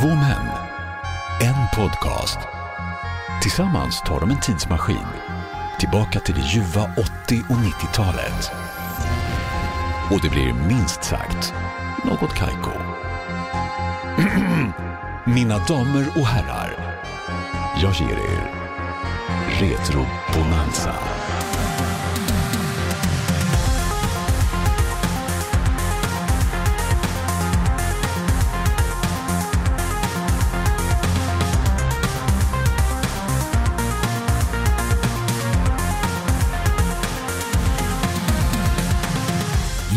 Två män, en podcast. Tillsammans tar de en tidsmaskin tillbaka till det ljuva 80 och 90-talet. Och det blir minst sagt något kajko. Mina damer och herrar, jag ger er Retro Bonanza.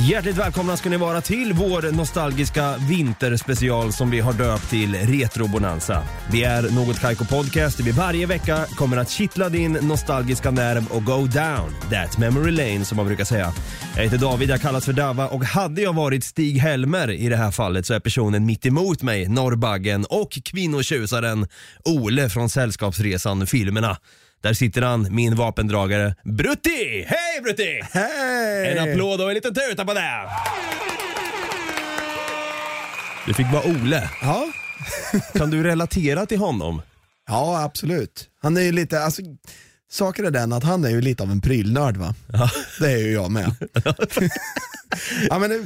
Hjärtligt välkomna ska ni vara till vår nostalgiska vinterspecial som vi har döpt till Retro Bonanza. Vi är Något Kaiko Podcast där vi varje vecka kommer att kittla din nostalgiska nerv och go down that memory lane som man brukar säga. Jag heter David, jag kallas för Dava och hade jag varit Stig Helmer i det här fallet så är personen mitt emot mig Norrbaggen och kvinnotjusaren Ole från Sällskapsresan-filmerna. Där sitter han, min vapendragare Brutti! Hej Brutti! Hej! En applåd och en liten tuta på det! Du fick vara Ole. Ja. Kan du relatera till honom? ja, absolut. Han är ju lite, alltså, saken är den att han är ju lite av en prylnörd va? Ja. Det är ju jag med. ja, men, eh,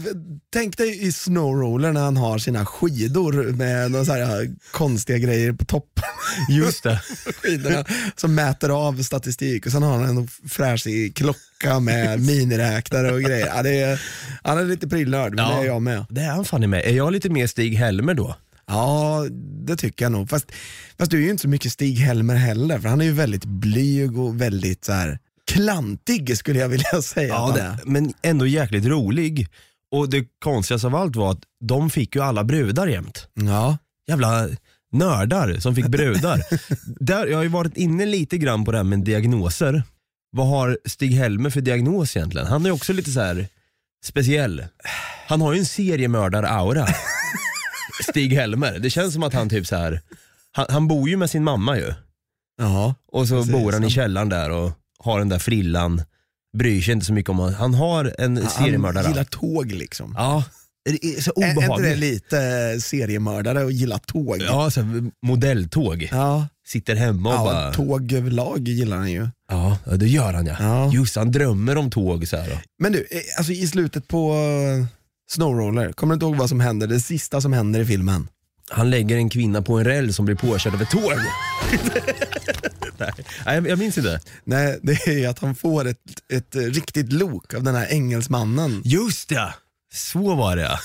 tänk dig i snowroller när han har sina skidor med några så här konstiga grejer på toppen. Just det. Skidorna som mäter av statistik och sen har han en fräschig klocka med miniräknare och grejer. Ja, det är, han är lite prylnörd, men Ja. det är jag med. Det är han fan i med. Är jag lite mer Stig Helmer då? Ja, det tycker jag nog. Fast, fast du är ju inte så mycket Stig Helmer heller, för han är ju väldigt blyg och väldigt så här klantig skulle jag vilja säga. han är. men ändå jäkligt rolig. Och det konstigaste av allt var att de fick ju alla brudar jämt. Ja. Jävla nördar som fick brudar. Där, jag har ju varit inne lite grann på det här med diagnoser. Vad har Stig Helmer för diagnos egentligen? Han är också lite så här speciell. Han har ju en seriemördar-aura. Stig Helmer. Det känns som att han typ så här. Han, han bor ju med sin mamma ju. ja. Och så Precis. bor han i källaren där och har den där frillan. Bryr sig inte så mycket om att han har en Han seriemördare. gillar tåg liksom. Ja, är så Är är inte det obehagligt. lite seriemördare och gillar tåg? Ja, så här, modelltåg. Ja, Sitter hemma och ja bara... tåg överlag gillar han ju. Ja, det gör han ja. Ja. Just han drömmer om tåg så här. då. Men du, eh, alltså i slutet på Snowroller, kommer du inte ihåg vad som händer? Det sista som händer i filmen? Han lägger en kvinna på en räll som blir påkörd av ett tåg. Nej, jag, minns inte. Nej, det är att han får ett, ett riktigt lok av den här engelsmannen. Just det! Så var det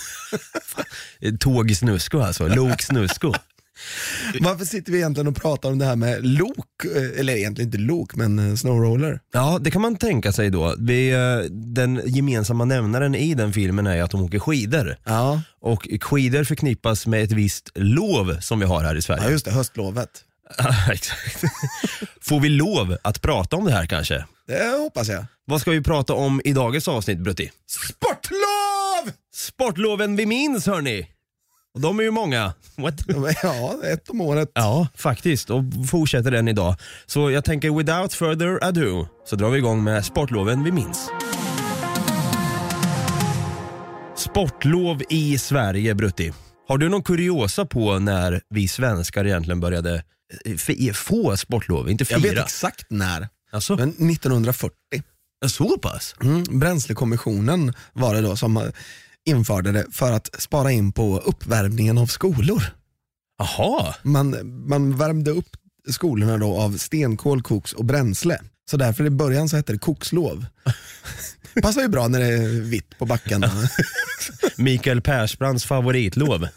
Tåg snusko alltså, lok snusko. Varför sitter vi egentligen och pratar om det här med lok, eh, eller egentligen inte lok, men eh, snowroller? Ja, det kan man tänka sig då. Vi, eh, den gemensamma nämnaren i den filmen är att de åker skidor. Ja, Och skidor förknippas med ett visst lov som vi har här i Sverige. ja just det, höstlovet. Ja, exakt. Får vi lov att prata om det här kanske? Det hoppas jag. Vad ska vi prata om i dagens avsnitt Brutti? Sportlov! Sportloven vi minns hörni! Och de är ju många. What? Ja, ett om året. Ja, faktiskt. Och fortsätter den idag. Så jag tänker without further ado så drar vi igång med sportloven vi minns. Sportlov i Sverige, Brutti. Har du någon kuriosa på när vi svenskar egentligen började eh, fi- få sportlov? Inte fira? Jag vet exakt när, Alltså, men 1940. så pass? Mm, bränslekommissionen var det då som eh, införde det för att spara in på uppvärmningen av skolor. Jaha. Man, man värmde upp skolorna då av stenkol, koks och bränsle. Så därför i början så hette det kokslov. Passar ju bra när det är vitt på backen. Mikael Persbrandts favoritlov.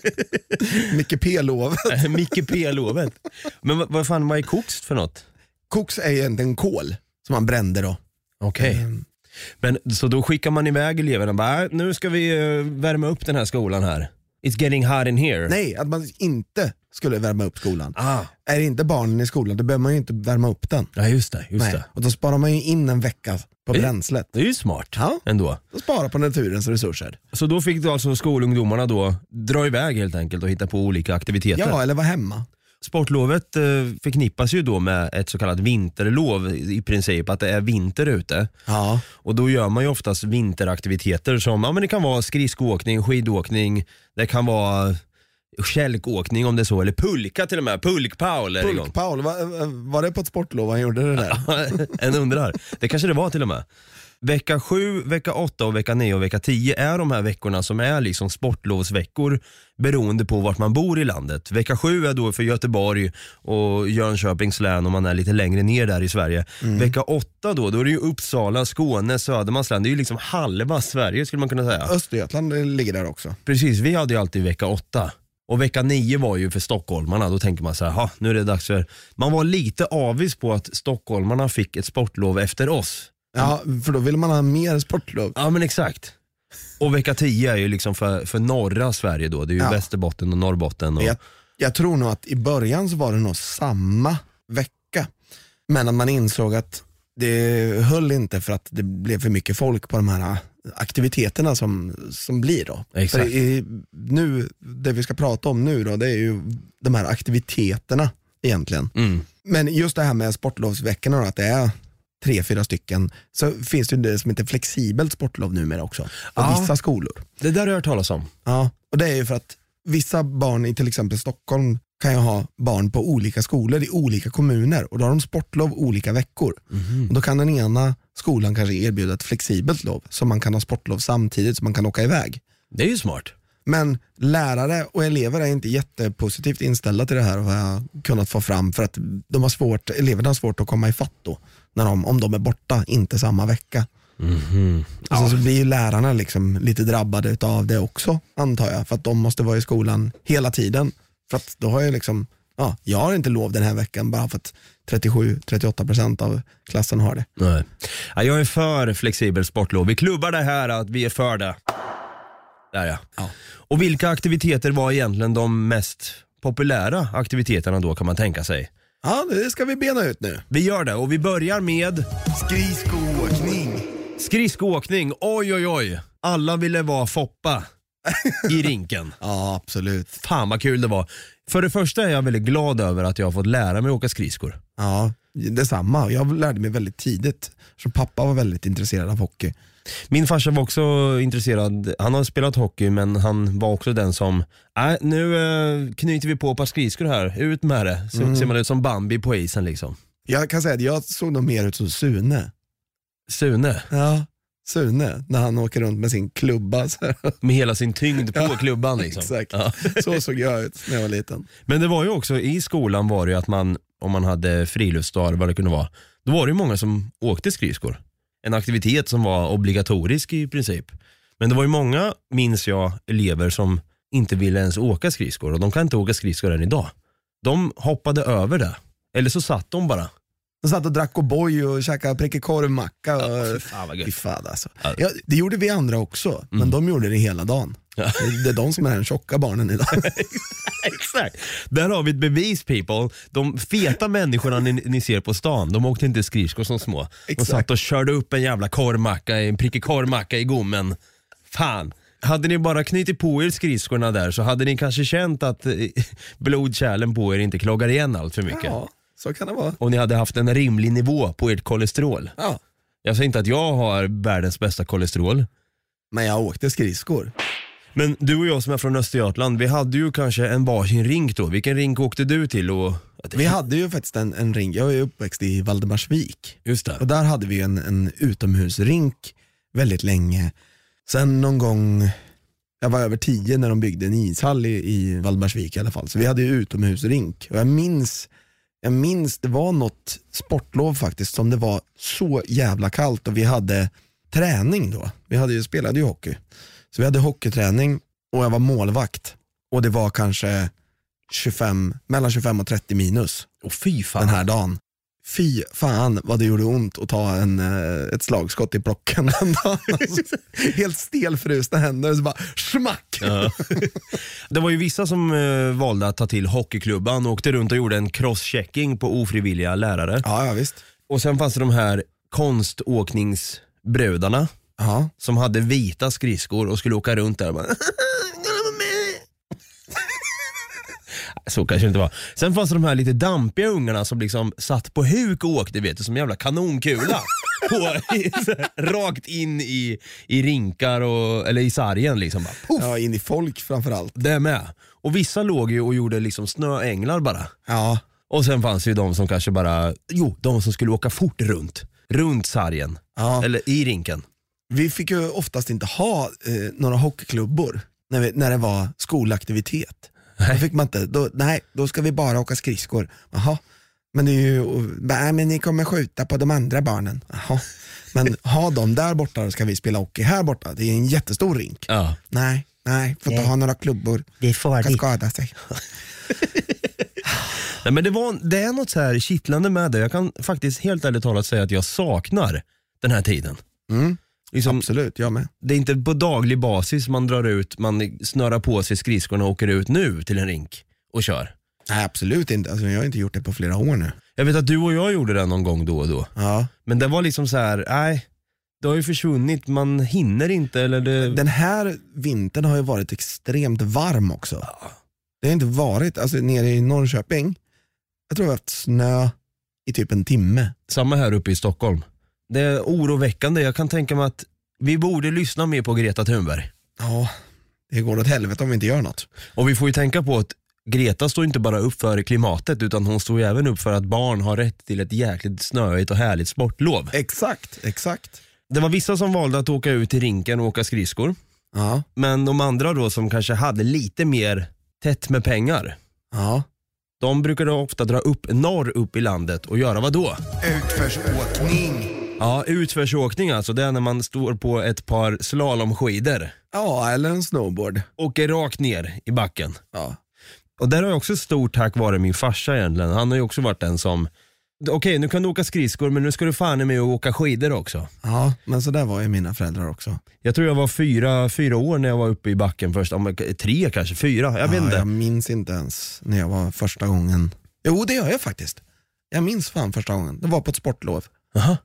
Micke P-lov. Micke P-lovet. Men vad, vad fan, vad är koks för något? Koks är egentligen kol som man brände då. Okej. Mm. Men så då skickar man iväg eleverna och bara, "Äh, nu ska vi eh, värma upp den här skolan här. It's getting hot in here. Nej, att man inte skulle värma upp skolan. Ah. Är inte barnen i skolan då behöver man ju inte värma upp den. Ja just det, just Nej. det. Och då sparar man ju in en vecka på bränslet. Det är ju smart Ja. ändå. Och spara på naturens resurser. Så då fick då alltså skolungdomarna då dra iväg helt enkelt och hitta på olika aktiviteter. Ja, eller vara hemma. Sportlovet eh, förknippas ju då med ett så kallat vinterlov i princip, att det är vinter ute. Ja. Och då gör man ju oftast vinteraktiviteter som, ja men det kan vara skridskoåkning, skidåkning, det kan vara kälkåkning om det är så, eller pulka till och med. Pulk-Paul är igång. Pulk-Paul, var, var det på ett sportlov han gjorde det där? en undrar. Det kanske det var till och med. Vecka 7, vecka 8, och vecka 9 och vecka 10 är de här veckorna som är liksom sportlovsveckor beroende på vart man bor i landet. Vecka 7 är då för Göteborg och Jönköpings län om man är lite längre ner där i Sverige. Vecka 8 då, då är det ju Uppsala, Skåne, Södermanlands län. Det är ju liksom halva Sverige skulle man kunna säga. Östergötland ligger där också. Precis, vi hade ju alltid vecka 8. Och vecka 9 var ju för stockholmarna, då tänker man så här, "Ha, nu är det dags för... Man var lite avis på att stockholmarna fick ett sportlov efter oss. Ja, för då vill man ha mer sportlov. Ja men exakt. Och vecka 10 är ju liksom för, för norra Sverige då, det är ju Ja. Västerbotten och Norrbotten. Och, Jag, jag tror nog att i början så var det nog samma vecka. Men att man insåg att det höll inte för att det blev för mycket folk på de här aktiviteterna som, som blir då. Exakt. För i, nu, det vi ska prata om nu då, det är ju de här aktiviteterna egentligen. Mm. Men just det här med sportlovsveckorna då, att det är tre, fyra stycken, så finns det ju det som heter flexibelt sportlov numera också. På Ja. vissa skolor. Det där har jag hört talas om. Ja, och det är ju för att vissa barn i till exempel Stockholm kan ju ha barn på olika skolor i olika kommuner och då har de sportlov olika veckor. Och då kan den ena skolan kanske erbjuda ett flexibelt lov så man kan ha sportlov samtidigt som man kan åka iväg. Det är ju smart. Men lärare och elever är inte jättepositivt inställda till det här har jag kunnat få fram för att de har svårt, eleverna har svårt att komma i fatt då, när de, om de är borta, inte samma vecka. Och sen så blir ju lärarna liksom lite drabbade av det också antar jag, för att de måste vara i skolan hela tiden. För att då har jag liksom, ja, jag har inte lov den här veckan bara för att 37-38% av klassen har det. Nej. Ja, jag är för flexibel sportlov. Vi klubbar det här att vi är för det. Där ja. Ja. Och vilka aktiviteter var egentligen de mest populära aktiviteterna då kan man tänka sig? Ja, det ska vi bena ut nu. Vi gör det och vi börjar med Skridskoåkning. skridskoåkning. Oj oj oj. Alla ville vara Foppa i rinken. Ja, absolut. Fan vad kul det var. För det första är jag väldigt glad över att jag har fått lära mig åka skridskor. Ja, detsamma. Jag lärde mig väldigt tidigt. Så pappa var väldigt intresserad av hockey. Min farsa var också intresserad, han har spelat hockey men han var också den som, nej nu eh, knyter vi på ett par skridskor här, ut med det. Så ser man ut som Bambi på isen liksom. Jag kan säga att jag såg nog mer ut som Sune. Sune, Ja, Sune, när han åker runt med sin klubba. Så här. med hela sin tyngd på klubban liksom. Exakt, Ja. så såg jag ut när jag var liten. Men det var ju också, i skolan var det ju att man, om man hade friluftsdagar, vad det kunde vara, då var det ju många som åkte skridskor. En aktivitet som var obligatorisk i princip. Men det var ju många, minns jag, elever som inte ville ens åka skridskor och de kan inte åka skridskor än idag. De hoppade över det. Eller så satt de bara. De satt och drack O'boy och käkade prickig korvmacka. Och... fan vad gött. fan alltså. Ja. Mm. Det gjorde vi andra också, men de gjorde det hela dagen. Det är de som är den tjocka barnen idag. Exakt. Där har vi ett bevis people. De feta människorna ni, ni ser på stan, de åkte inte skridskor som små. De Exakt. satt och körde upp en jävla korvmacka, en prickig korvmacka i gommen. Fan. Hade ni bara knutit på er skridskorna där så hade ni kanske känt att eh, blodkärlen på er inte kloggar igen allt för mycket. Ja, så kan det vara. Och ni hade haft en rimlig nivå på ert kolesterol. Ja. Jag säger inte att jag har världens bästa kolesterol. Men jag åkte skridskor. Men du och jag som är från Östergötland, vi hade ju kanske en varsin rink då. Vilken rink åkte du till? Och... Vi hade ju faktiskt en, en ring, jag är uppväxt i Valdemarsvik. Just det. Och där hade vi en, en utomhusrink väldigt länge. Sen någon gång, jag var över tio när de byggde en ishall i, i Valdemarsvik i alla fall. Så vi hade ju utomhusrink. Och jag minns, jag minns, det var något sportlov faktiskt som det var så jävla kallt och vi hade träning då. Vi hade ju, spelade ju hockey. Så vi hade hockeyträning och jag var målvakt. Och det var kanske 25, mellan 25 och 30 minus Och fy fan. den här dagen. Fy fan vad det gjorde ont att ta en, eh, ett slagskott i plocken den dagen. Alltså, Helt stelfrusna händer, så bara smack. Ja. Det var ju vissa som eh, valde att ta till hockeyklubban och åkte runt och gjorde en crosschecking på ofrivilliga lärare. Ja, ja visst. Och sen fanns det de här konståkningsbröderna Ja. som hade vita skridskor och skulle åka runt där och bara Så kanske det inte var. Sen fanns det de här lite dampiga ungarna som liksom satt på huk och åkte vet du, som en jävla kanonkula. på, rakt in i, i rinkar och, eller i sargen liksom. Bara, puff, Ja, in i folk framförallt. det med. Och vissa låg ju och gjorde liksom snöänglar bara. Ja, Och sen fanns det ju de som kanske bara, jo, de som skulle åka fort runt. Runt sargen. ja. Eller i rinken. Vi fick ju oftast inte ha eh, några hockeyklubbor när, vi, när det var skolaktivitet. Då fick man inte, då, nej, då ska vi bara åka skridskor. Jaha, men det är ju, nej men ni kommer skjuta på de andra barnen. Jaha. Men ha dem där borta, då ska vi spela hockey här borta. Det är en jättestor rink. Ja. Nej, nej, får inte Nej. ha några klubbor. Det är Kan farligt. skada sig. Nej, men det, var, det är något så här kittlande med det. Jag kan faktiskt helt ärligt talat säga att jag saknar den här tiden. Mm, Liksom, absolut, jag med. det är inte på daglig basis man drar ut, man snörar på sig skridskorna och åker ut nu till en rink och kör. Nej, absolut inte. Alltså, jag har inte gjort det på flera år nu. Jag vet att du och jag gjorde det någon gång då och då. Ja. Men det var liksom så här, nej, det har ju försvunnit, man hinner inte eller det... Den här vintern har ju varit extremt varm också. Det har inte varit, alltså nere i Norrköping, jag tror vi har haft snö i typ en timme. Samma här uppe i Stockholm. Det är oroväckande, jag kan tänka mig att vi borde lyssna mer på Greta Thunberg. Ja, det går åt helvete om vi inte gör något. Och vi får ju tänka på att Greta står inte bara upp för klimatet utan hon står ju även upp för att barn har rätt till ett jäkligt snöigt och härligt sportlov. Exakt, exakt. Det var vissa som valde att åka ut till rinken och åka skridskor. Ja, Men de andra då som kanske hade lite mer tätt med pengar. ja. De brukade ofta dra upp norr upp i landet och göra vad då? Utförsåkning. Ja, utförsåkning alltså. Det är när man står på ett par slalomskidor. Ja, eller en snowboard. Åker rakt ner i backen. Ja. Och där har jag också stort tack vare min farsa egentligen. Han har ju också varit den som, okej nu kan du åka skridskor men nu ska du fan med och åka skidor också. ja, men så där var ju mina föräldrar också. Jag tror jag var fyra, fyra år när jag var uppe i backen först, Om- tre kanske, fyra, jag vet ja, inte. jag minns inte ens när jag var första gången. Jo, det gör jag faktiskt. Jag minns fan första gången. Det var på ett sportlov. Aha.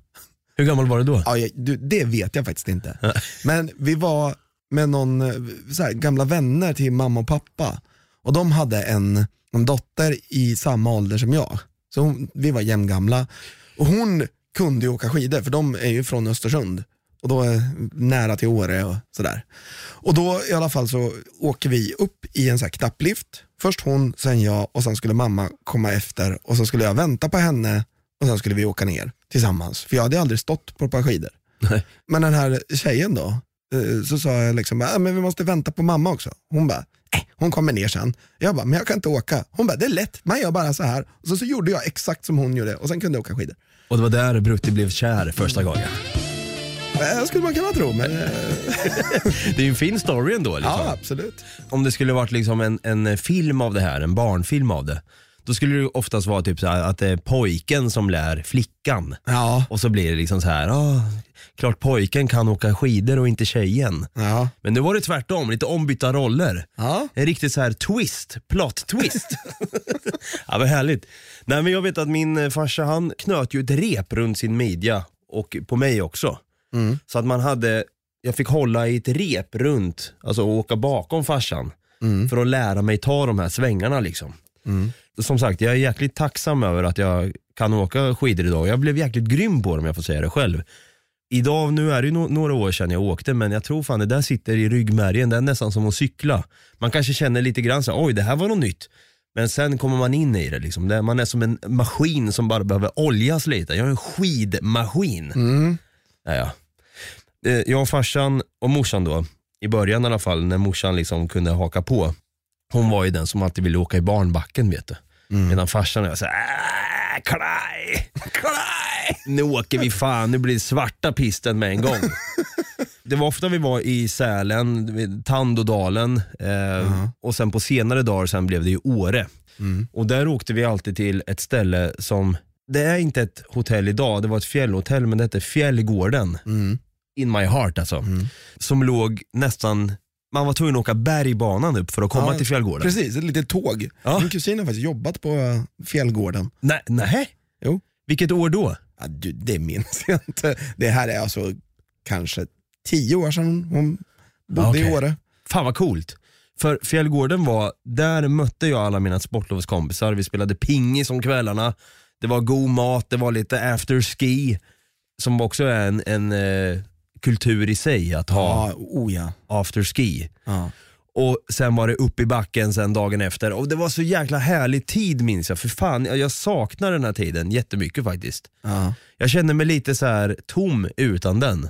Hur gammal var du då? Ja, jag, du, det vet jag faktiskt inte. Men vi var med någon, eh, så här, gamla vänner till mamma och pappa. Och de hade en, en dotter i samma ålder som jag. Så hon, vi var jämngamla. Och hon kunde ju åka skidor, för de är ju från Östersund. Och då är nära till Åre och sådär. Och då i alla fall så åker vi upp i en så här knapplift. Först hon, sen jag och sen skulle mamma komma efter och så skulle jag vänta på henne och sen skulle vi åka ner tillsammans. För jag hade aldrig stått på ett par skidor. Nej. Men den här tjejen då, eh, så sa jag liksom, äh, men vi måste vänta på mamma också. Hon bara, äh, hon kommer ner sen. Jag bara, men jag kan inte åka. Hon bara, det är lätt, man gör bara så här. Och så, så gjorde jag exakt som hon gjorde och sen kunde jag åka skidor. Och det var där Brutti blev kär första gången. Äh, skulle man kunna tro, men eh, Det är ju en fin story ändå. Liksom. ja absolut. Om det skulle varit liksom en, en film av det här, en barnfilm av det. Då skulle det ju oftast vara typ så här att det är pojken som lär flickan. Ja, Och så blir det liksom så här, ah, klart pojken kan åka skidor och inte tjejen. ja, Men nu var det tvärtom, lite ombytta roller. ja. En riktig så här twist, plot twist. ja vad härligt. Nej men jag vet att min eh, farsa han knöt ju ett rep runt sin midja och på mig också. Mm. Så att man hade, jag fick hålla i ett rep runt, alltså åka bakom farsan. Mm. För att lära mig ta de här svängarna liksom. Mm. Som sagt, jag är jäkligt tacksam över att jag kan åka skidor idag. Jag blev jäkligt grym på dem om jag får säga det själv. Idag, nu är det ju no- några år sedan jag åkte, men jag tror fan det där sitter i ryggmärgen. Det är nästan som att cykla. Man kanske känner lite grann så här, oj det här var något nytt. Men sen kommer man in i det liksom. Det- Man är som en maskin som bara behöver oljas lite. Jag är en skidmaskin. Mm. Ja, ja. Eh, Jag och farsan och morsan då, i början i alla fall, när morsan liksom kunde haka på. Hon var ju den som alltid ville åka i barnbacken vet du. Mm. Medan farsan och jag såhär, äh, klaj, klaj. Nu åker vi fan, nu blir det svarta pisten med en gång. det var ofta vi var i Sälen, Tandådalen eh, och sen på senare dagar sen blev det ju Åre. Mm. Och där åkte vi alltid till ett ställe som, det är inte ett hotell idag, det var ett fjällhotell men det hette Fjällgården. Mm. In my heart alltså. Som låg nästan, man var tvungen att åka bergbanan upp för att komma Ja, till Fjällgården. Precis, ett litet tåg. Ja. Min kusin har faktiskt jobbat på eh, Fjällgården. Nej, nej. Jo. Vilket år då? Ja, du, det minns jag inte. Det här är alltså kanske tio år sedan hon bodde Okej. i Åre. Fan vad coolt. För Fjällgården var, där mötte jag alla mina sportlovskompisar. Vi spelade pingis om kvällarna. Det var god mat, det var lite after ski. som också är en, en eh, kultur i sig att ha Ja, oh ja. afterski. ja. Och sen var det upp i backen sen dagen efter. Och det var så jäkla härlig tid minns jag. För fan, jag, jag saknar den här tiden jättemycket faktiskt. ja. Jag känner mig lite så här tom utan den.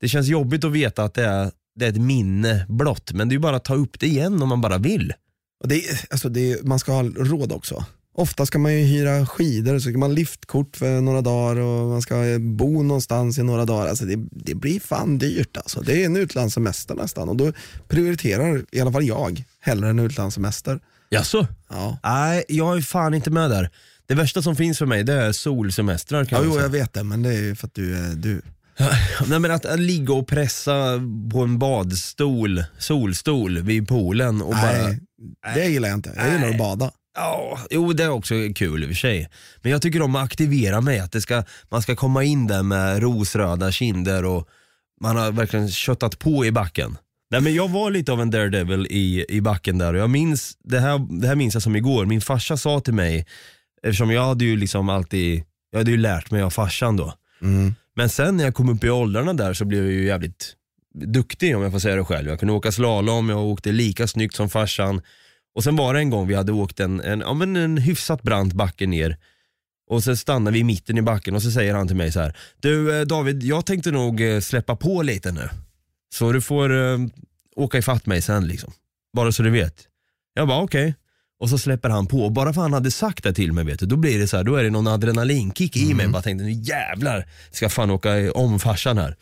Det känns jobbigt att veta att det är, det är ett minne blott, men det är ju bara att ta upp det igen om man bara vill. Och det, är- alltså det, är- man ska ha råd också. Ofta ska man ju hyra skidor, så ska man liftkort för några dagar och man ska bo någonstans i några dagar. Alltså det, det blir fan dyrt alltså. Det är en utlandssemester nästan och då prioriterar i alla fall jag hellre en utlandssemester. Jaså? Ja, Nej, jag är fan inte med där. Det värsta som finns för mig det är solsemestrar kan ja jag jo, säga. jag vet det men det är ju för att du är du. Nej, men att, att ligga och pressa på en badstol, solstol vid poolen och bara... Nej, det gillar jag inte. Jag gillar Nej. att bada. Ja, jo det är också kul i och för sig. Men jag tycker om att aktivera mig, att det ska, man ska komma in där med rosröda kinder och man har verkligen köttat på i backen. Nej men jag var lite av en daredevil i, i backen där och jag minns, det här, det här minns jag som igår, min farsa sa till mig, eftersom jag hade ju liksom alltid, jag hade ju lärt mig av farsan då. Mm. Men sen när jag kom upp i åldrarna där så blev jag ju jävligt duktig om jag får säga det själv. Jag kunde åka slalom, jag åkte lika snyggt som farsan. Och sen var det en gång vi hade åkt en, en, ja, men en hyfsat brant backe ner. Och så stannade vi i mitten i backen och så säger han till mig så här. Du eh, David, jag tänkte nog eh, släppa på lite nu. Så du får eh, åka ifatt mig sen liksom. Bara så du vet. Jag bara okej. Och så släpper han på. Och bara för han hade sagt det till mig, vet du, då blir det så här, då är det någon adrenalinkick i mig. Jag bara tänkte, nu jävlar ska fan åka om farsan här.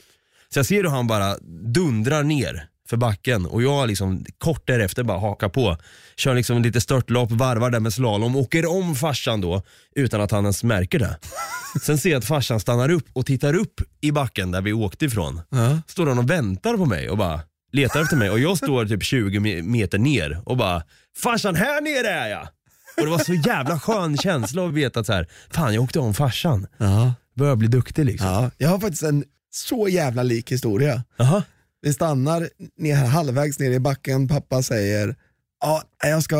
Så jag ser hur han bara dundrar ner för backen och jag liksom kort därefter bara hakar på. Kör liksom lite störtlopp, varvar där med slalom, åker om farsan då utan att han ens märker det. Sen ser jag att farsan stannar upp och tittar upp i backen där vi åkte ifrån. Ja. Står han och väntar på mig och bara letar efter mig och jag står typ 20 me- meter ner och bara Farsan här nere är jag! Och det var så jävla skön känsla att veta att så här, fan jag åkte om farsan. Ja. Börjar bli duktig liksom. Ja. Jag har faktiskt en så jävla lik historia. Jaha. Vi stannar ner, halvvägs ner i backen, pappa säger Ja, jag ska,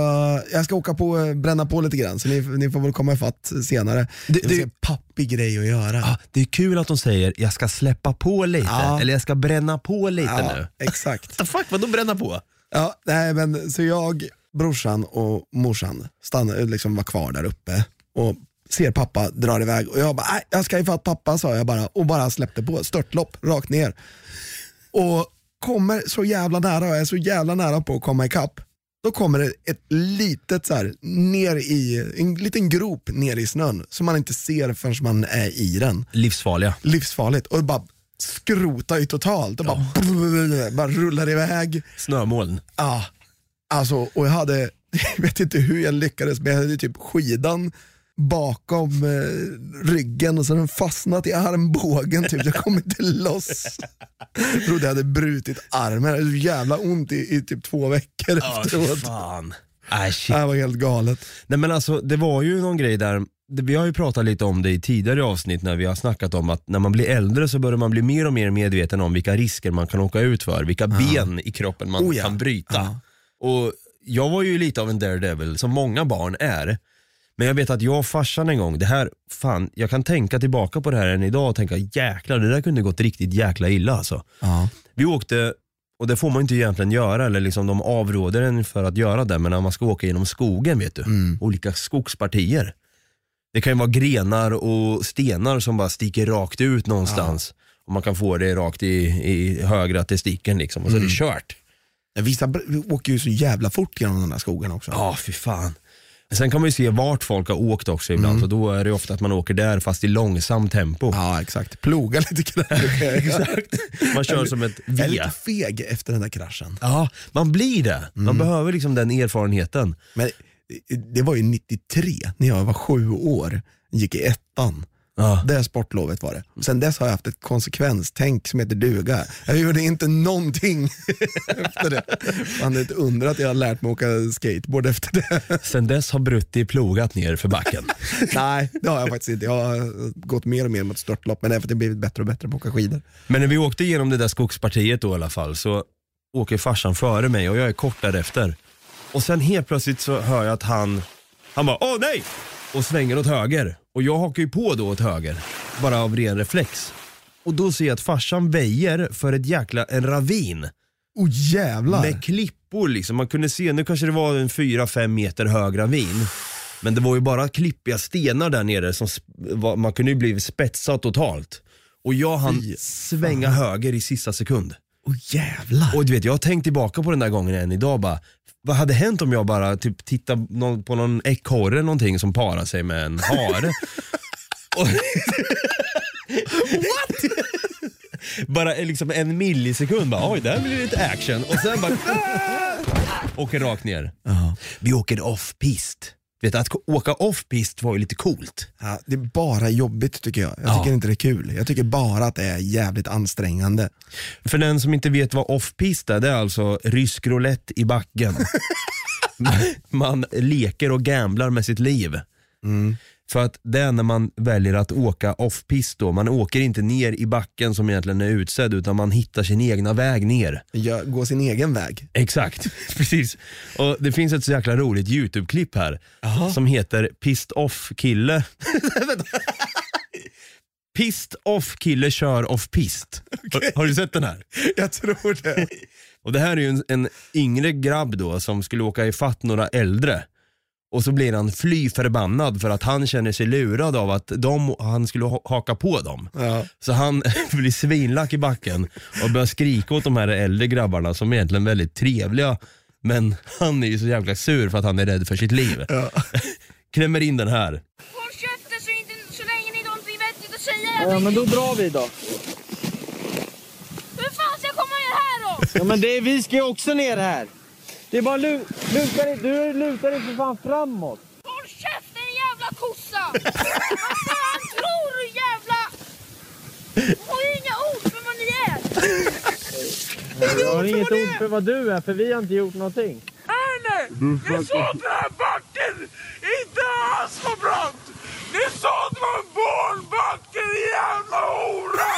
jag ska åka på, bränna på lite grann så ni, ni får väl komma ifatt senare. Det, det- det är en pappig grej att göra. Ah, det är kul att de säger jag ska släppa på lite, Ja. eller jag ska bränna på lite Ja, nu. exakt. What the fuck, vadå bränna på? Ja, nej, men, så jag, brorsan och morsan stannar, liksom var kvar där uppe och ser pappa drar iväg och jag bara, nej jag ska ifatt pappa sa jag bara och bara släppte på, störtlopp rakt ner. Och kommer så jävla nära och är så jävla nära på att komma ikapp. Då kommer det ett litet så här, ner i, en liten grop ner i snön som man inte ser förrän man är i den. Livsfarliga. Livsfarligt och bara skrotar ju totalt och bara, bara rullar iväg. Snömoln. Ja, alltså och jag hade, jag vet inte hur jag lyckades men jag hade typ skidan bakom eh, ryggen och så har den fastnat i armbågen typ. Jag kom inte loss. Jag trodde jag hade brutit armen, det så jävla ont i, i typ två veckor efteråt. fan. Äh, shit. Det var helt galet. Nej men alltså det var ju någon grej där, vi har ju pratat lite om det i tidigare avsnitt när vi har snackat om att när man blir äldre så börjar man bli mer och mer medveten om vilka risker man kan åka ut för, vilka ben i kroppen man Oh ja. kan bryta. Ja. Och jag var ju lite av en daredevil, som många barn är. Men jag vet att jag och farsan en gång, det här, fan, jag kan tänka tillbaka på det här än idag och tänka jäklar det där kunde gått riktigt jäkla illa alltså. Ja. Vi åkte, och det får man inte egentligen göra, eller liksom de avråder en för att göra det, men när man ska åka genom skogen vet du, olika skogspartier. Det kan ju vara grenar och stenar som bara sticker rakt ut någonstans. Och man kan få det rakt i, i högra testikeln liksom, och så är det kört. Vissa åker ju så jävla fort genom den där skogen också. Ja, fy fan. Sen kan man ju se vart folk har åkt också ibland, så då är det ofta att man åker där fast i långsamt tempo. Ja exakt, ploga lite grann. Exakt. Man kör som ett Jag är V. lite feg efter den där kraschen. Ja, man blir det. Man behöver liksom den erfarenheten. Men det var ju 93 när jag var sju år, gick i ettan. Ja. Det sportlovet var det. Sen dess har jag haft ett konsekvenstänk som heter duga. Jag gjorde inte någonting efter det. Man det är ett under att jag har lärt mig åka skateboard efter det. Sen dess har Brutti plogat ner för backen. Nej, det har jag faktiskt inte. Jag har gått mer och mer mot störtlopp, men det är för att jag blivit bättre och bättre på att åka skidor. Men när vi åkte igenom det där skogspartiet då i alla fall så åker farsan före mig och jag är kort därefter. Och sen helt plötsligt så hör jag att han, han bara åh nej! Och svänger åt höger. Och jag hakar ju på då åt höger, bara av ren reflex. Och då ser jag att farsan väjer för ett jäkla, en ravin. Oh jävlar. Med klippor liksom. Man kunde se, nu kanske det var en 4-5 meter hög ravin. Men det var ju bara klippiga stenar där nere som var, man kunde ju bli spetsad totalt. Och jag hann Fy svänga höger i sista sekund. oh jävlar. Och du vet, jag har tänkt tillbaka på den där gången än idag bara, vad hade hänt om jag bara typ tittade någon, på någon ekorre eller någonting som parar sig med en hare? Och- bara liksom en millisekund bara, oj där blir det lite action och sen bara åker rakt ner. Vi åker off-pist. Vet att åka off-pist var ju lite coolt. Ja, det är bara jobbigt tycker jag. Jag Ja. tycker inte det är kul. Jag tycker bara att det är jävligt ansträngande. För den som inte vet vad off-pist är, det är alltså rysk roulette i backen. man leker och gamblar med sitt liv. För att det är när man väljer att åka off-pist då, man åker inte ner i backen som egentligen är utsedd utan man hittar sin egna väg ner. Jag går sin egen väg. Exakt, precis. Och det finns ett så jäkla roligt YouTube-klipp här Jaha. som heter Pissed off kille. Pissed off kille kör off pist. Har, har du sett den här? Jag tror det. Och det här är ju en, en yngre grabb då som skulle åka ifatt några äldre. Och så blir han fly förbannad för att han känner sig lurad av att de, han skulle ha- haka på dem. Ja. Så han blir svinlack i backen och börjar skrika åt de här äldre grabbarna som är egentligen väldigt trevliga. Men han är ju så jävla sur för att han är rädd för sitt liv. Ja. Klämmer in den här. Håll käften så, inte, så länge ni inte har någonting vettigt att säga. Ja, men då drar vi då. Hur fan ska jag komma ner här då? Ja, men det, vi ska ju också ner här. Det är bara lu, luta dig, du lutar dig för fan framåt. Håll käften jävla kossa! Vad fan tror du jävla... Har ju inga ord för vad ni är. Jag har inget ord för vad du är, för vi har inte gjort någonting. Ni sa att den här backen inte alls var brant! Ni sa att det var en barnbacke, din jävla hora!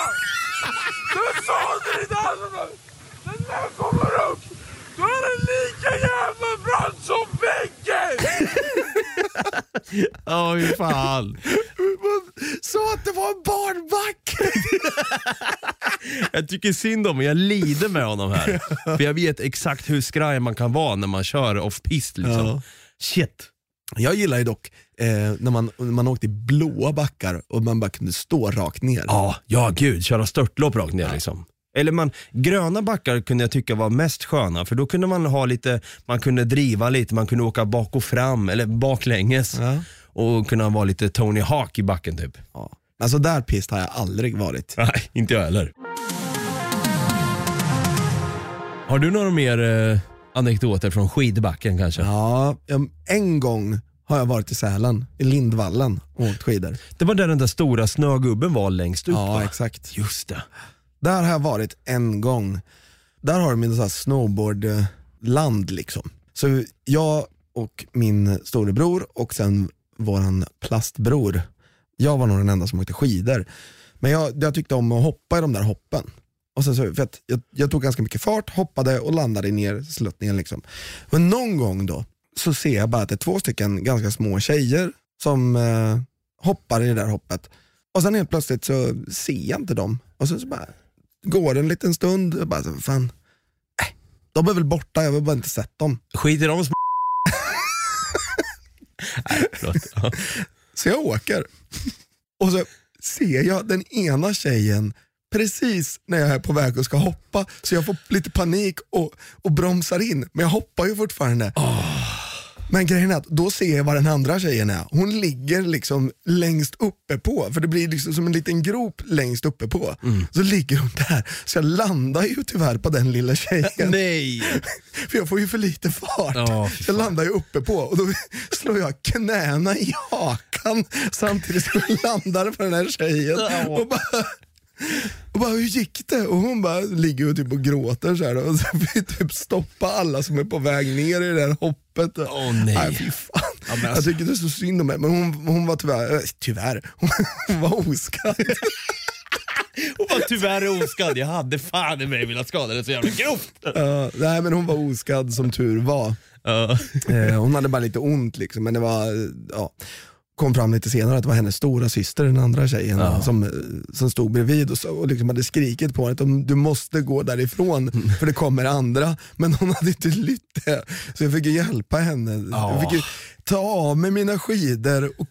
Du sa att det inte alls var brant! När jag kommer lika jävla brant som väggen! Oj fan. Så att det var en barnback! Jag tycker synd om jag lider med honom här. För jag vet exakt hur skraj man kan vara när man kör off-pist liksom. Ja. Shit. Jag gillar ju dock eh, när man, när man åkte i blåa backar och man bara kunde stå rakt ner. Ja, ja gud, köra störtlopp rakt ner liksom. Eller man, gröna backar kunde jag tycka var mest sköna för då kunde man ha lite, man kunde driva lite, man kunde åka bak och fram eller baklänges Ja. och kunna vara lite Tony Hawk i backen typ. Ja. Alltså där pist har jag aldrig varit. Nej, inte jag heller. Har du några mer eh, anekdoter från skidbacken kanske? Ja, en gång har jag varit i Sälen, i Lindvallen och åkt skidor. Det var där den där stora snögubben var längst upp Ja, va? exakt. Just det. Där har jag varit en gång. Där har de en sån här snowboardland liksom. Så jag och min storebror och sen våran plastbror, jag var nog den enda som åkte skidor. Men jag, jag tyckte om att hoppa i de där hoppen. Och sen så, för att jag, jag tog ganska mycket fart, hoppade och landade ner sluttningen. Liksom. Men någon gång då så ser jag bara att det är två stycken ganska små tjejer som eh, hoppar i det där hoppet. Och sen helt plötsligt så ser jag inte dem. Och sen så bara går en liten stund och bara, fan, äh, de är väl borta, jag har bara inte sett dem. Skit i de små... Nej, förlåt. Ja. Så jag åker. Och så ser jag den ena tjejen precis när jag är på väg och ska hoppa, så jag får lite panik och, och bromsar in, men jag hoppar ju fortfarande. Men grejen är att då ser jag var den andra tjejen är. Hon ligger liksom längst uppe på, för det blir liksom som en liten grop längst uppe på. Så ligger hon där, så jag landar ju tyvärr på den lilla tjejen. Nej! För jag får ju för lite fart. Så jag landar ju uppe på och då slår jag knäna i hakan samtidigt som jag landar på den här tjejen. Och bara, och bara, hur gick det? Och hon bara ligger och typ och gråter så här, och så får vi typ stoppa alla som är på väg ner i det där hoppet. Åh, nej. fy fan. men Jag alltså- tycker det är så synd om henne, men hon, hon var tyvärr, eh, tyvärr, hon var oskadd. Hon var tyvärr oskadd, jag hade fan i mig velat skada henne så jävla grovt. Ja, nej men hon var oskadd som tur var. Ja. Eh, hon hade bara lite ont liksom, men det var, ja. Kom fram lite senare att det var hennes stora syster, den andra tjejen, Ja. som, eh, som stod bredvid och, så, och liksom hade skrikit på henne att "Om du måste gå därifrån för det kommer andra. Men hon hade inte lytt det. Så jag fick ju hjälpa henne. Ja. Jag fick ta av mig mina skidor och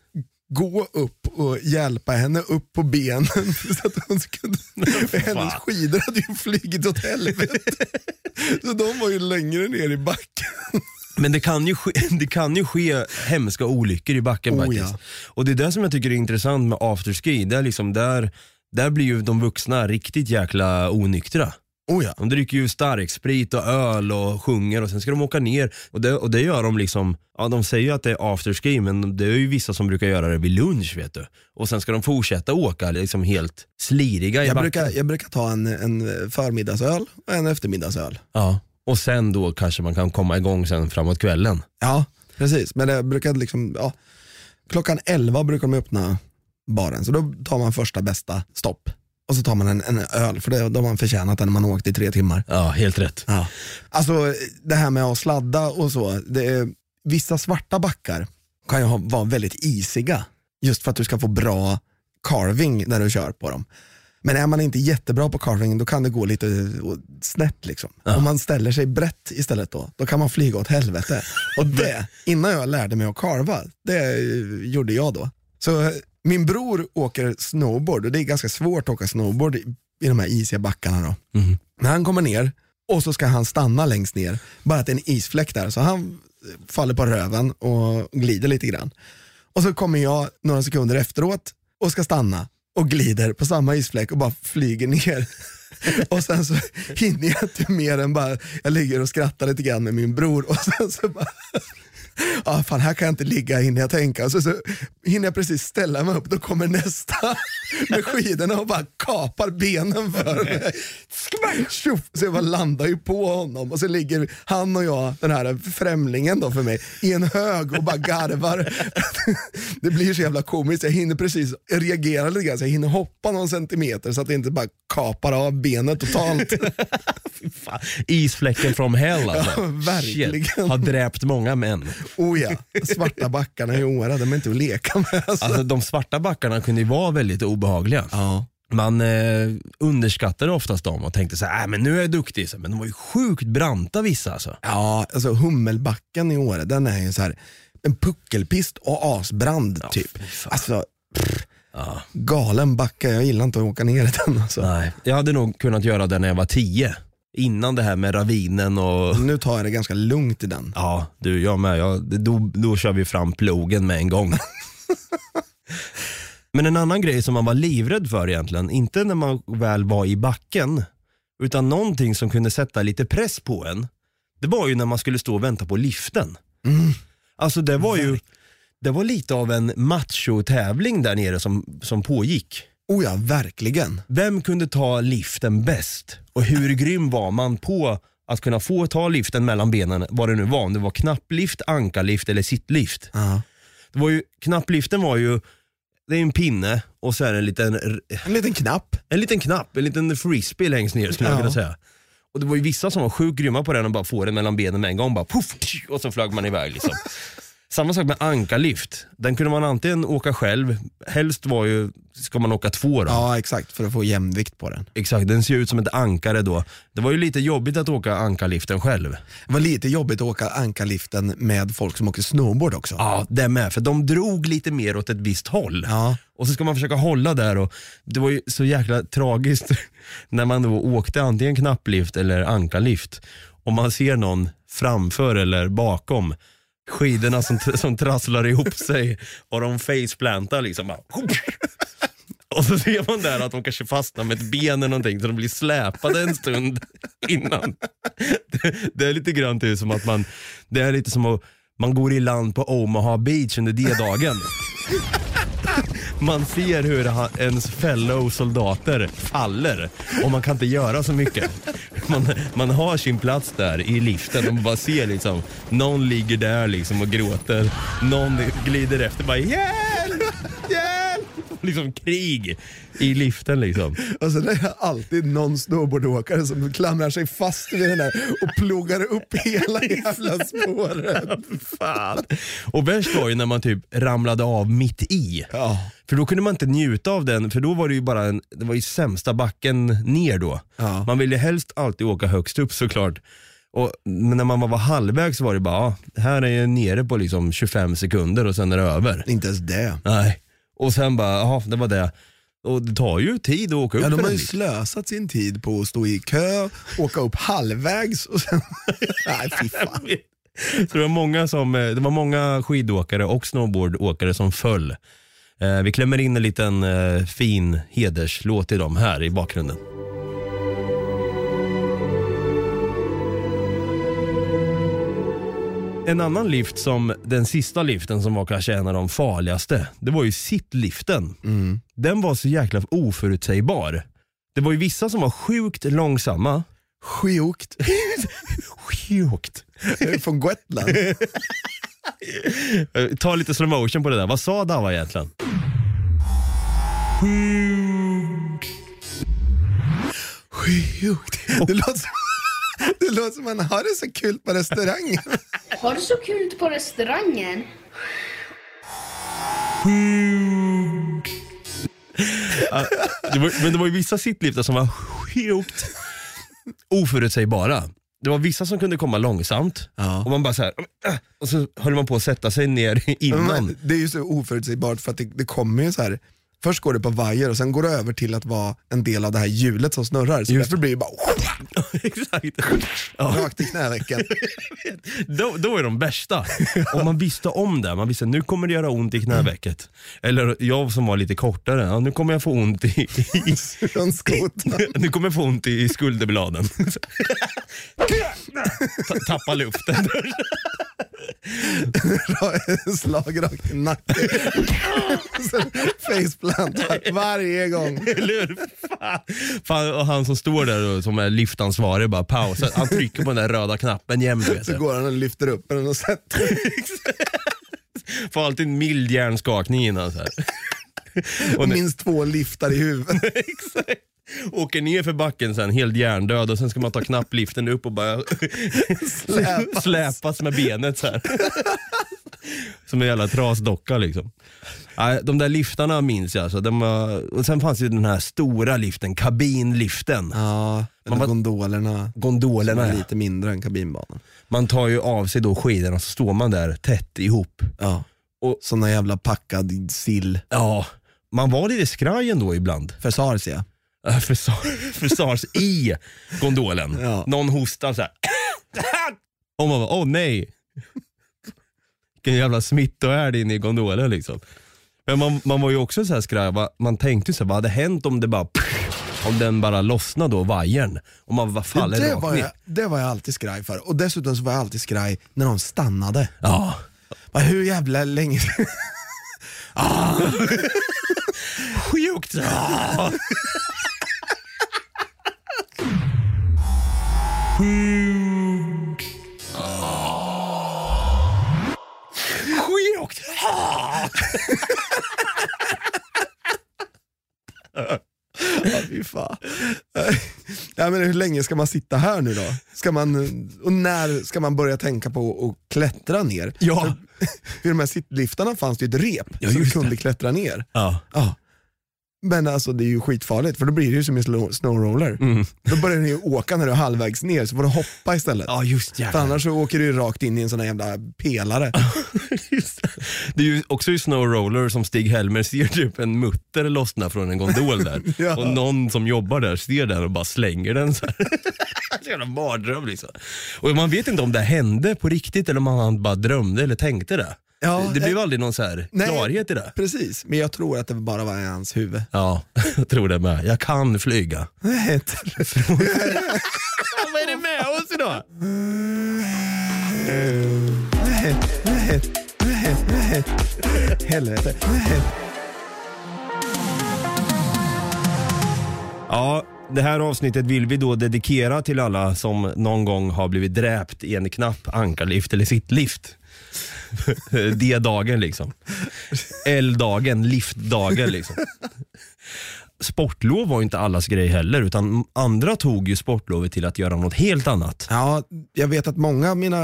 gå upp och hjälpa henne upp på benen. Så att hon skulle, för hennes skidor hade ju flugit åt helvete. Så de var ju längre ner i backen. Men det kan, ju ske, det kan ju ske hemska olyckor i backen Oh, faktiskt. ja. Och det är det som jag tycker är intressant med afterski. Det är liksom där, där blir ju de vuxna riktigt jäkla onyktra. Oh ja. De dricker ju starksprit och öl och sjunger och sen ska de åka ner. Och det, och det gör de liksom, ja de säger ju att det är afterski men det är ju vissa som brukar göra det vid lunch vet du. Och sen ska de fortsätta åka liksom helt sliriga i Jag backen. brukar, jag brukar ta en, en förmiddagsöl och en eftermiddagsöl. Ja. Och sen då kanske man kan komma igång sen framåt kvällen. Ja, precis. Men det brukar liksom, ja, klockan 11 brukar de öppna baren, så då tar man första bästa stopp. Och så tar man en, en öl, för det, då har man förtjänat den när man har åkt i tre timmar. Ja, helt rätt. Ja. Alltså det här med att sladda och så, det är, vissa svarta backar kan ju vara väldigt isiga, just för att du ska få bra carving när du kör på dem. Men är man inte jättebra på carving då kan det gå lite snett. Liksom. Om man ställer sig brett istället då, då kan man flyga åt helvete. Och det, innan jag lärde mig att carva, det gjorde jag då. Så min bror åker snowboard och det är ganska svårt att åka snowboard i, i de här isiga backarna. Då. När han kommer ner och så ska han stanna längst ner, bara att det är en isfläck där, så han faller på röven och glider lite grann. Och så kommer jag några sekunder efteråt och ska stanna och glider på samma isfläck och bara flyger ner. Och sen så hinner jag inte mer än bara, jag ligger och skrattar lite grann med min bror och sen så bara Ja, fan här kan jag inte ligga hinner jag tänka. Och så, så hinner jag precis ställa mig upp, då kommer nästa med skidorna och bara kapar benen för mig. Tjoff! Så jag bara landar ju på honom och så ligger han och jag, den här främlingen då för mig, i en hög och bara garvar. Det blir så jävla komiskt, jag hinner precis reagera lite grann så jag hinner hoppa någon centimeter så att det inte bara kapar av benet totalt. Isfläcken from hell alltså. Ja, verkligen. Shit, har dräpt många män. Oh ja, svarta backarna i Åre, de är inte att leka med. Alltså. Alltså, de svarta backarna kunde ju vara väldigt obehagliga. Ja. Man eh, underskattade oftast dem och tänkte så här, äh, men nu är jag duktig. Så, Men de var ju sjukt branta vissa alltså. Ja, alltså Hummelbacken i Åre, den är ju så här en puckelpist och asbrand typ. fy fan. Alltså, pff, Ja. galen backa, jag gillar inte att åka ner i den alltså. Nej. Jag hade nog kunnat göra det när jag var tio. Innan det här med ravinen och Nu tar jag det ganska lugnt i den. Ja, du, jag med. Jag, då, då kör vi fram plogen med en gång. Men en annan grej som man var livrädd för egentligen, inte när man väl var i backen, utan någonting som kunde sätta lite press på en, det var ju när man skulle stå och vänta på liften. Alltså det var ju, det var lite av en machotävling där nere som, som pågick. Oh ja, verkligen. Vem kunde ta liften bäst? Och hur grym var man på att kunna få ta liften mellan benen, vad det nu var, om det var knapplift, ankarlift eller sittlift. Ja. Det var ju, knappliften var ju, det är en pinne och så är det en liten, En liten knapp. en liten knapp, en liten frisbee längst ner skulle jag Ja. kunna säga. Och det var ju vissa som var sjukt grymma på den och bara få den mellan benen med en gång, bara puff, och så flög man iväg liksom. Samma sak med ankarlift. Den kunde man antingen åka själv, helst var ju, ska man åka två då. Ja, exakt, för att få jämvikt på den. Exakt, den ser ut som ett ankare då. Det var ju lite jobbigt att åka ankarliften själv. Det var lite jobbigt att åka ankarliften med folk som åker snowboard också. Ja, det med. För de drog lite mer åt ett visst håll. Ja. Och så ska man försöka hålla där och det var ju så jäkla tragiskt när man då åkte antingen knapplift eller ankarlift och man ser någon framför eller bakom skidorna som, som trasslar ihop sig och de faceplantar liksom. Bara, och så ser man där att de kanske fastnar med ett ben eller någonting så de blir släpade en stund innan. Det, det är lite grann typ som att man, det är lite som att man går i land på Omaha Beach under D-dagen. Man ser hur ens fellow soldater faller och man kan inte göra så mycket. Man, man har sin plats där i liften och man bara ser liksom, någon ligger där liksom och gråter, någon glider efter bara yeah! hjälp. liksom krig i liften liksom. Och sen är det alltid någon snowboardåkare som klamrar sig fast vid den där och plogar upp hela jävla spåret. Fan. Och värst var ju när man typ ramlade av mitt i. Ja. För då kunde man inte njuta av den, för då var det ju bara en, det var ju sämsta backen ner då. Ja. Man ville helst alltid åka högst upp såklart. Och, men när man var halvvägs var det bara, ja, här är jag nere på liksom 25 sekunder och sen är det över. Inte ens det. Nej. Och sen bara, jaha det var det. Och det tar ju tid att åka upp Ja, de för har ju slösat sin tid på att stå i kö, åka upp halvvägs och sen... Nej fy fan. Så det var många, som, eh, det var många skidåkare och snowboardåkare som föll. Eh, vi klämmer in en liten eh, fin hederslåt till dem här i bakgrunden. En annan lift som, den sista liften som var kanske en av de farligaste, det var ju sittliften. Den var så jäkla oförutsägbar. Det var ju vissa som var sjukt långsamma. Sjukt. Sjukt. Från Gotland. Ta lite slow motion på det där. Vad sa Dava egentligen? Sjukt. Det låter som, det låter som man har det så kul på restaurangen. Har du så kul på restaurangen? Det var, men det var ju vissa sittliftar som var sjukt oförutsägbara. Det var vissa som kunde komma långsamt Ja. och man bara så här, och så höll man på att sätta sig ner innan. Men det är ju så oförutsägbart för att det, det kommer ju så här. Först går det på vajer och sen går det över till att vara en del av det här hjulet som snurrar. Så Just därför blir det bara Exakt. Rakt i knävecken. då, då är de bästa. Om man visste om det, man visste nu kommer det göra ont i knävecket. Eller jag som var lite kortare, ja, nu kommer jag få ont i, i, nu kommer jag få ont i skulderbladen. Ta- Tappa luften. Slag rakt i nacken. Faceplant var- varje gång. Eller? Fan. Fan, och han som står där och, som är liftansvarig bara pausar. Han trycker på den där röda knappen jämt. Vet Så du. går han och lyfter upp den och sätter Får alltid en mild hjärnskakning innan. Så här. Och nu- minst två liftar i huvudet. Exakt. Åker ner för backen sen helt hjärndöd och sen ska man ta knappliften upp och bara Släpas. släpas med benet så här. Som en jävla trasdocka liksom. Nej, de där liftarna minns jag. Alltså, de var, och sen fanns ju den här stora liften, kabinliften. Ja, eller var- gondolerna. Som Gondolerna. är ja. lite mindre än kabinbanan. Man tar ju av sig då skidorna och så står man där tätt ihop. Ja. Och- Såna jävla packad sill. Ja, man var lite skraj ändå ibland. För SARS ja. Äh, För, Sar- för SARS i gondolen. Ja. Någon hostar så här. Och man bara, åh nej. Vilken jävla smittohärd inne i gondolen liksom. Men man, man var ju också så här skraj, man tänkte så här, vad hade hänt om det bara om den bara lossnade då, vajern? Om man bara faller Det rakt var, ner. jag, det var jag alltid skraj för. Och dessutom så var jag alltid skraj när de stannade. Ja. Bara, hur jävla länge Sjukt! Ja. Sjukt! Ja, fy fan. Ja, men hur länge ska man sitta här nu då? Ska man, och när ska man börja tänka på att klättra ner? Ja. För, vid de här sittliftarna fanns det ju ett rep Ja, du just kunde det. klättra ner. Ja. Ja. Men alltså det är ju skitfarligt för då blir det ju som en snowroller. Mm. Då börjar du ju åka när du är halvvägs ner så får du hoppa istället. ja, just För jävlar. annars så åker du ju rakt in i en sån här jävla pelare. Just det. det är ju också i Snow Roller som Stig-Helmer ser typ en mutter lossna från en gondol där. Ja. Och någon som jobbar där ser den och bara slänger den så här. Så jävla mardröm liksom. Och man vet inte om det hände på riktigt eller om han bara drömde eller tänkte det. Ja, det blev eh, aldrig någon så här nej. klarhet i det. Precis, men jag tror att det bara var i hans huvud. Ja, jag tror det med. Jag kan flyga. Vad är det med oss idag? Nej, nej, nej, nej. Helvete. Nej. Ja, det här avsnittet vill vi då dedikera till alla som någon gång har blivit dräpt i en knapp ankarlift eller sittlift. D-dagen liksom. L-dagen, liftdagen liksom. Sportlov var ju inte allas grej heller utan andra tog ju sportlovet till att göra något helt annat. Ja, jag vet att många av mina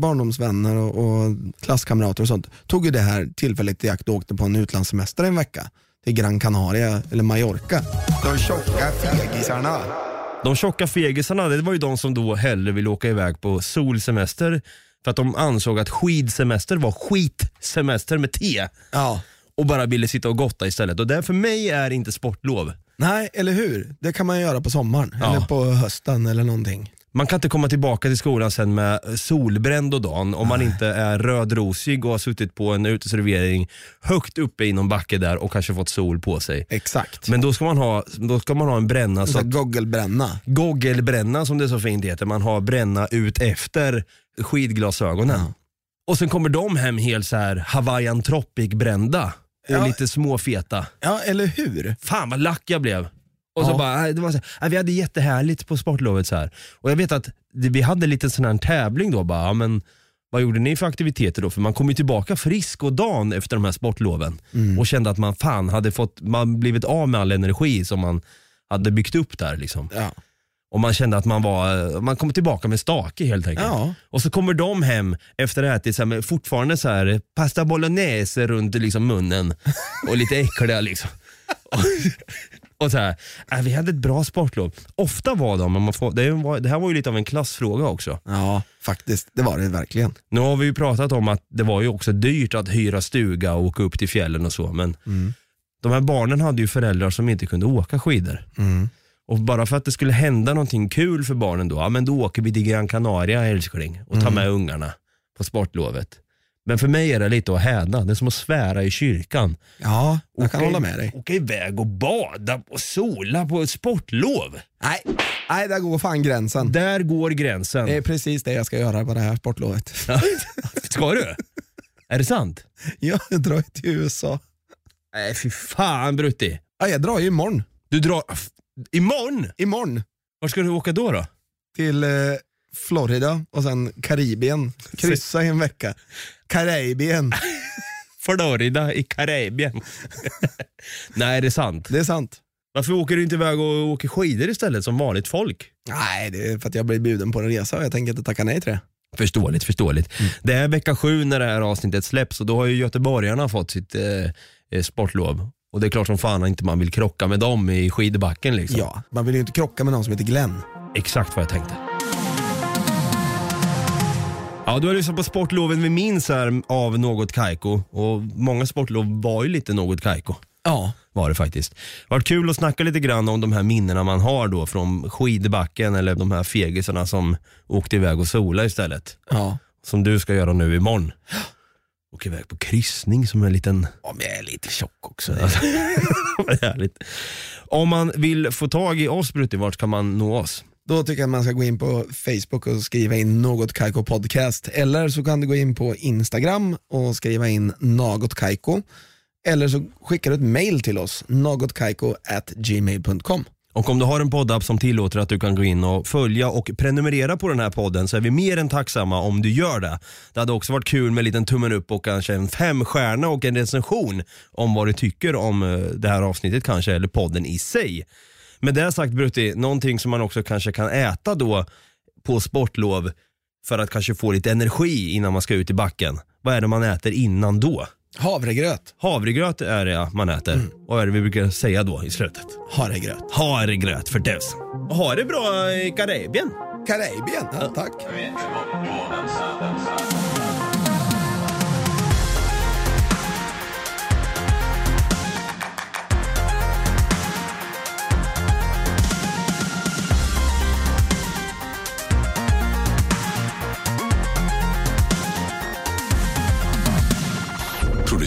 barndomsvänner och, och klasskamrater och sånt tog ju det här tillfället i akt och åkte på en utlandssemester en vecka till Gran Canaria eller Mallorca. De tjocka fegisarna. De tjocka fegisarna, det var ju de som då hellre ville åka iväg på solsemester för att de ansåg att skidsemester var skitsemester med T Ja. och bara ville sitta och gotta istället. Och det för mig är inte sportlov. Nej, eller hur? Det kan man göra på sommaren Ja. eller på hösten eller någonting. Man kan inte komma tillbaka till skolan sen med solbränd och dagen om man inte är rödrosig och har suttit på en uteservering högt uppe i någon backe där och kanske fått sol på sig. Exakt. Men då ska man ha, då ska man ha en bränna så att goggelbränna. goggelbränna som det så fint heter, man har bränna ut efter skidglasögonen. Ja. Och sen kommer de hem helt så här Hawaiian tropic brända och Ja. lite småfeta. Ja, eller hur? Fan vad lack jag blev. Och så Ja. bara, nej, det var så, nej, vi hade jättehärligt på sportlovet så här. Och jag vet att det, vi hade lite sån här tävling då bara, ja, men vad gjorde ni för aktiviteter då? För man kom ju tillbaka frisk och dan efter de här sportloven och kände att man fan hade fått, man blivit av med all energi som man hade byggt upp där liksom. Ja. Och man kände att man var, man kom tillbaka med stake helt enkelt. Ja. Och så kommer de hem efter att ha ätit så här, med fortfarande så här, pasta bolognese runt liksom munnen och lite äckliga liksom. Och, och så här, äh, vi hade ett bra sportlov. Ofta var de, men man får, det, var, det här var ju lite av en klassfråga också. ja, faktiskt. Det var det verkligen. Nu har vi ju pratat om att det var ju också dyrt att hyra stuga och åka upp till fjällen och så, men de här barnen hade ju föräldrar som inte kunde åka skidor. Och bara för att det skulle hända någonting kul för barnen då, ja men då åker vi till Gran Canaria älskling och tar med ungarna på sportlovet. Men för mig är det lite att häda, det är som att svära i kyrkan. Ja, jag kan Åka i- hålla med dig. Åka iväg och bada och sola på ett sportlov. Nej, nej där går fan gränsen. Där går gränsen. Det är precis det jag ska göra på det här sportlovet. Ska du? Är det sant? Jag drar till USA. Nej fy fan Brutti. Ja, jag drar ju imorgon. Du drar, imorgon? Imorgon Var ska du åka då? då? till eh, Florida och sen Karibien. Kryssa i en vecka. Karibien. Florida i Karibien. Nej det är sant. Det är sant. Varför åker du inte iväg och åker skidor istället som vanligt folk? Nej, det är för att jag blir bjuden på en resa och jag tänker inte tacka nej till det. Förståeligt, förståeligt. Det är vecka sju när det här avsnittet släpps och då har ju göteborgarna fått sitt eh, eh, sportlov. Och det är klart som fan att inte man vill krocka med dem i skidbacken liksom. Ja, man vill ju inte krocka med någon som heter Glenn. Exakt vad jag tänkte. Ja, du har lyssnat på sportloven vi minns här av Något Kaiko och många sportlov var ju lite Något Kaiko. Ja. Var det faktiskt. Det varit kul att snacka lite grann om de här minnena man har då från skidbacken eller de här fegisarna som åkte iväg och sola istället. Ja. Som du ska göra nu imorgon. Åka iväg på kryssning som en liten... Om jag är lite tjock också. Härligt. Om man vill få tag i oss Brutti, vart kan man nå oss? Då tycker jag man ska gå in på Facebook och skriva in något Kaiko podcast. Eller så kan du gå in på Instagram och skriva in något Kaiko. Eller så skickar du ett mail till oss, nagotkaiko at gmail.com. Och om du har en poddapp som tillåter att du kan gå in och följa och prenumerera på den här podden så är vi mer än tacksamma om du gör det. Det hade också varit kul med en liten tummen upp och kanske en femstjärna och en recension om vad du tycker om eh, det här avsnittet kanske, eller podden i sig. Med det sagt Brutti, någonting som man också kanske kan äta då på sportlov för att kanske få lite energi innan man ska ut i backen. Vad är det man äter innan då? Havregröt. Havregröt är det ja, man äter. Och vad är det vi brukar säga då i slutet? Havregröt. Havregröt för tusen. Ha det bra i Karibien. Karibien, ja, tack.